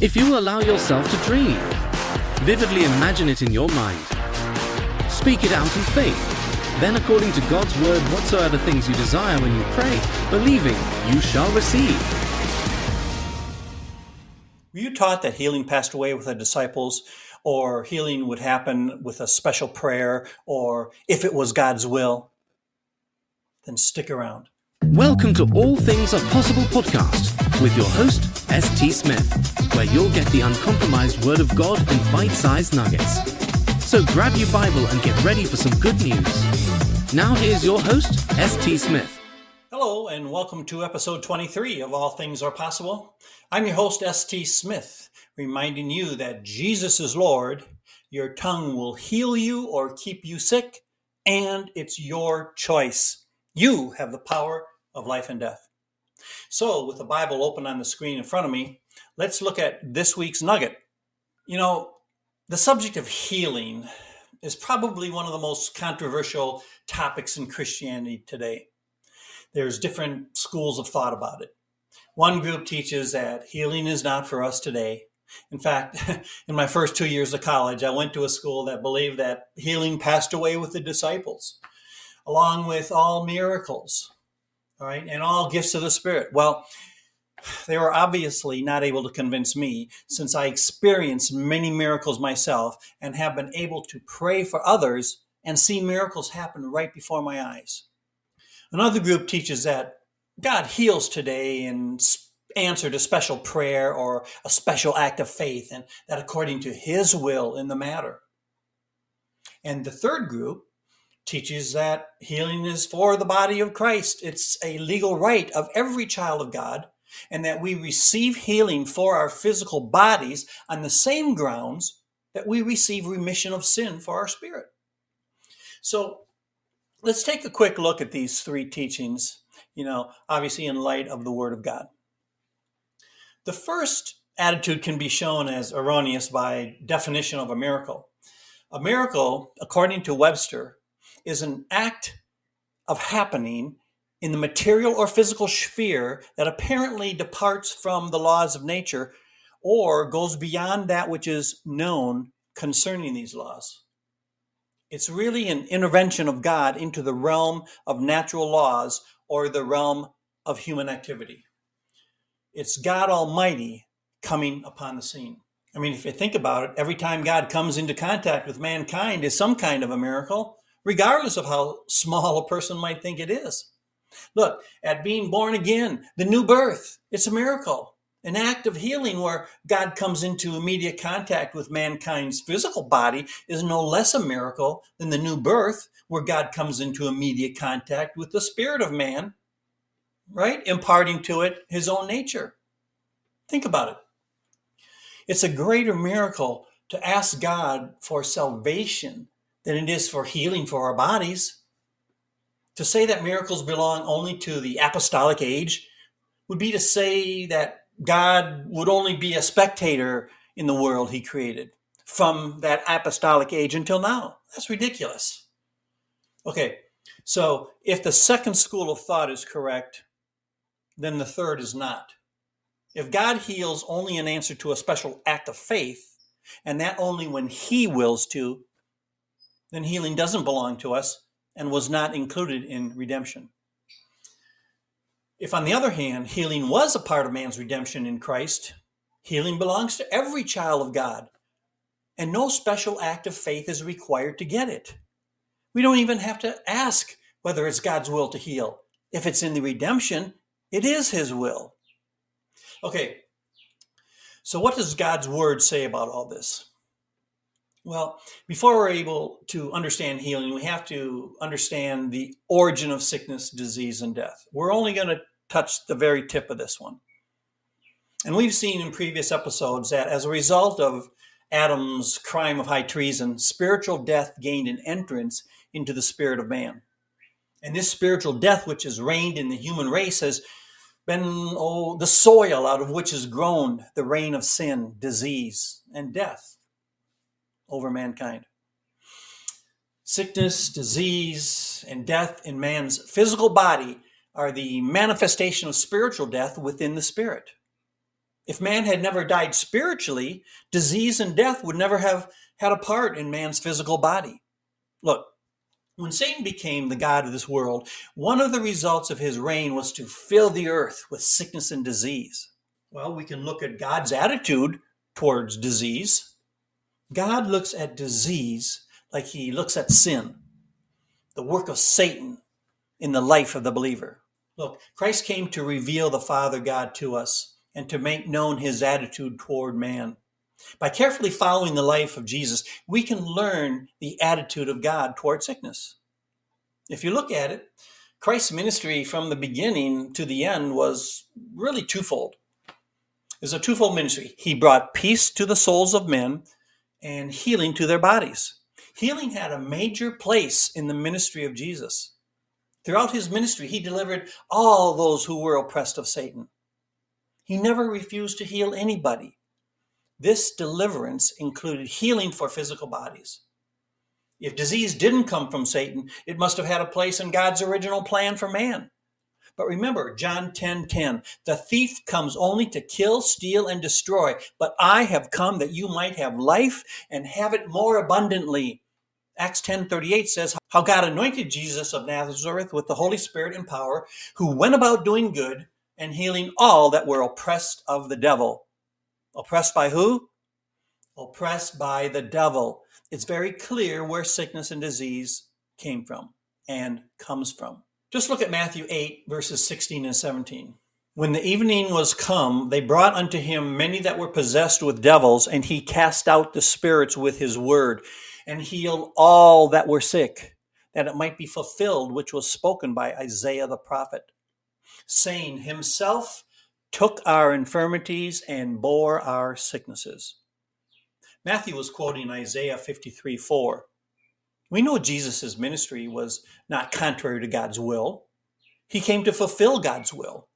If you allow yourself to dream, vividly imagine it in your mind, speak it out in faith, then according to God's word, whatsoever things you desire when you pray, believing, you shall receive. Were you taught that healing passed away with the disciples, or healing would happen with a special prayer, or if it was God's will? Then stick around. Welcome to All Things Are Possible podcast with your host, S.T. Smith, where you'll get the uncompromised Word of God in bite sized nuggets. So grab your Bible and get ready for some good news. Now, here's your host, S.T. Smith. Hello, and welcome to episode 23 of All Things Are Possible. I'm your host, S.T. Smith, reminding you that Jesus is Lord. Your tongue will heal you or keep you sick, and it's your choice. You have the power of life and death. So, with the Bible open on the screen in front of me, let's look at this week's nugget. You know, the subject of healing is probably one of the most controversial topics in Christianity today. There's different schools of thought about it. One group teaches that healing is not for us today. In fact, in my first two years of college, I went to a school that believed that healing passed away with the disciples, along with all miracles all right, and all gifts of the Spirit. Well, they were obviously not able to convince me since I experienced many miracles myself and have been able to pray for others and see miracles happen right before my eyes. Another group teaches that God heals today in answer to special prayer or a special act of faith, and that according to His will in the matter. And the third group teaches that healing is for the body of Christ. It's a legal right of every child of God, and that we receive healing for our physical bodies on the same grounds that we receive remission of sin for our spirit. So let's take a quick look at these three teachings, you know, obviously in light of the Word of God. The first attitude can be shown as erroneous by definition of a miracle. A miracle, according to Webster, is an act of happening in the material or physical sphere that apparently departs from the laws of nature or goes beyond that which is known concerning these laws. It's really an intervention of God into the realm of natural laws or the realm of human activity. It's God Almighty coming upon the scene. I mean, if you think about it, every time God comes into contact with mankind is some kind of a miracle regardless of how small a person might think it is. Look, at being born again, the new birth, it's a miracle, an act of healing where God comes into immediate contact with mankind's physical body is no less a miracle than the new birth, where God comes into immediate contact with the spirit of man, right? Imparting to it his own nature. Think about it. It's a greater miracle to ask God for salvation than it is for healing for our bodies. To say that miracles belong only to the apostolic age would be to say that God would only be a spectator in the world he created from that apostolic age until now. That's ridiculous. Okay, so if the second school of thought is correct, then the third is not. If God heals only in answer to a special act of faith, and that only when he wills to, then healing doesn't belong to us and was not included in redemption. If, on the other hand, healing was a part of man's redemption in Christ, healing belongs to every child of God, and no special act of faith is required to get it. We don't even have to ask whether it's God's will to heal. If it's in the redemption, it is His will. Okay, so what does God's word say about all this? Well, before we're able to understand healing, we have to understand the origin of sickness, disease, and death. We're only going to touch the very tip of this one. And we've seen in previous episodes that as a result of Adam's crime of high treason, spiritual death gained an entrance into the spirit of man. And this spiritual death, which has reigned in the human race, has been oh, the soil out of which has grown the reign of sin, disease, and death over mankind. Sickness, disease, and death in man's physical body are the manifestation of spiritual death within the spirit. If man had never died spiritually, disease and death would never have had a part in man's physical body. Look, when Satan became the God of this world, one of the results of his reign was to fill the earth with sickness and disease. Well, we can look at God's attitude towards disease. God looks at disease like he looks at sin, the work of Satan in the life of the believer. Look, Christ came to reveal the Father God to us and to make known his attitude toward man. By carefully following the life of Jesus, we can learn the attitude of God toward sickness. If you look at it, Christ's ministry from the beginning to the end was really twofold. It was a twofold ministry. He brought peace to the souls of men and healing to their bodies. Healing had a major place in the ministry of Jesus. Throughout his ministry, he delivered all those who were oppressed of Satan. He never refused to heal anybody. This deliverance included healing for physical bodies. If disease didn't come from Satan, it must have had a place in God's original plan for man. But remember, John 10 10, the thief comes only to kill, steal, and destroy. But I have come that you might have life and have it more abundantly. Acts 10 38 says, How God anointed Jesus of Nazareth with the Holy Spirit and power, who went about doing good and healing all that were oppressed of the devil. Oppressed by who? Oppressed by the devil. It's very clear where sickness and disease came from and comes from. Just look at Matthew 8, verses 16 and 17. When the evening was come, they brought unto him many that were possessed with devils, and he cast out the spirits with his word, and healed all that were sick, that it might be fulfilled which was spoken by Isaiah the prophet saying, Himself took our infirmities and bore our sicknesses. Matthew was quoting Isaiah 53 4. We know Jesus' ministry was not contrary to God's will. He came to fulfill God's will.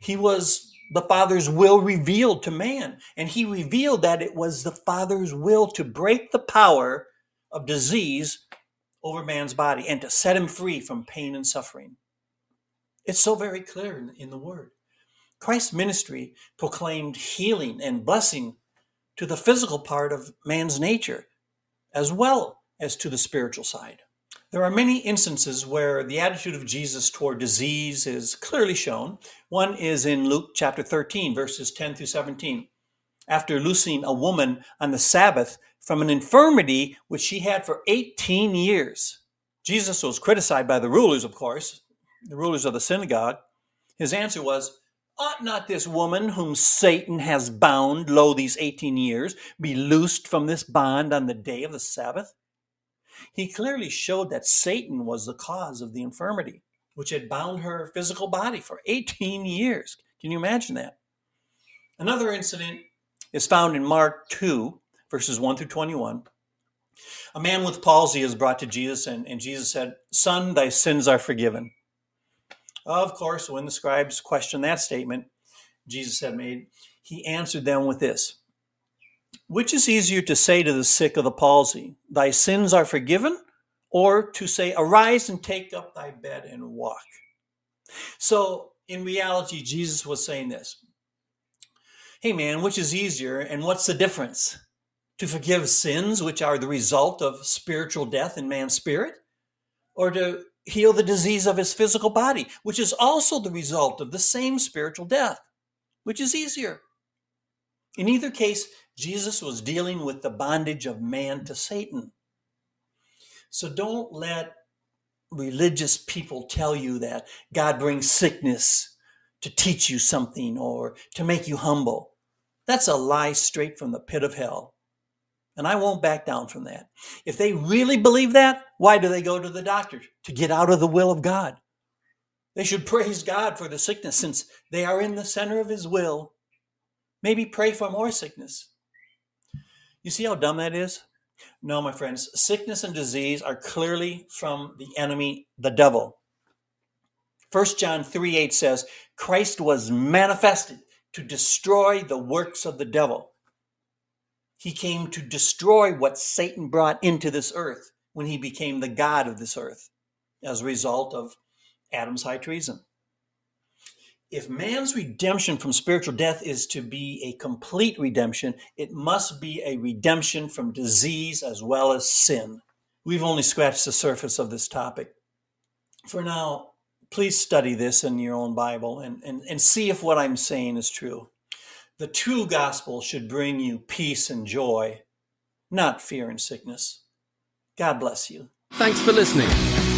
He was the Father's will revealed to man, and he revealed that it was the Father's will to break the power of disease over man's body and to set him free from pain and suffering. It's so very clear in, in the Word. Christ's ministry proclaimed healing and blessing to the physical part of man's nature, as well as to the spiritual side. There are many instances where the attitude of Jesus toward disease is clearly shown. One is in Luke chapter 13, verses 10 through 17. After loosing a woman on the Sabbath from an infirmity which she had for 18 years, Jesus was criticized by the rulers, of course, the rulers of the synagogue, his answer was, Ought not this woman whom Satan has bound, lo, these 18 years, be loosed from this bond on the day of the Sabbath? He clearly showed that Satan was the cause of the infirmity, which had bound her physical body for 18 years. Can you imagine that? Another incident is found in Mark 2, verses 1 through 21. A man with palsy is brought to Jesus, and, and Jesus said, Son, thy sins are forgiven. Of course, when the scribes questioned that statement Jesus had made, he answered them with this Which is easier to say to the sick of the palsy, Thy sins are forgiven, or to say, Arise and take up thy bed and walk? So, in reality, Jesus was saying this Hey man, which is easier, and what's the difference? To forgive sins, which are the result of spiritual death in man's spirit, or to heal the disease of his physical body, which is also the result of the same spiritual death, which is easier. In either case, Jesus was dealing with the bondage of man to Satan. So don't let religious people tell you that God brings sickness to teach you something or to make you humble. That's a lie straight from the pit of hell. And I won't back down from that. If they really believe that, why do they go to the doctor? To get out of the will of God. They should praise God for the sickness since they are in the center of His will. Maybe pray for more sickness. You see how dumb that is? No, my friends, sickness and disease are clearly from the enemy, the devil. 1 John 3 8 says, Christ was manifested to destroy the works of the devil. He came to destroy what Satan brought into this earth when he became the God of this earth as a result of Adam's high treason. If man's redemption from spiritual death is to be a complete redemption, it must be a redemption from disease as well as sin. We've only scratched the surface of this topic. For now, please study this in your own Bible and, and, and see if what I'm saying is true. The true gospel should bring you peace and joy, not fear and sickness. God bless you. Thanks for listening.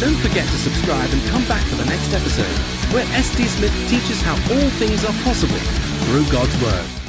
Don't forget to subscribe and come back for the next episode, where S.T. Smith teaches how all things are possible through God's Word.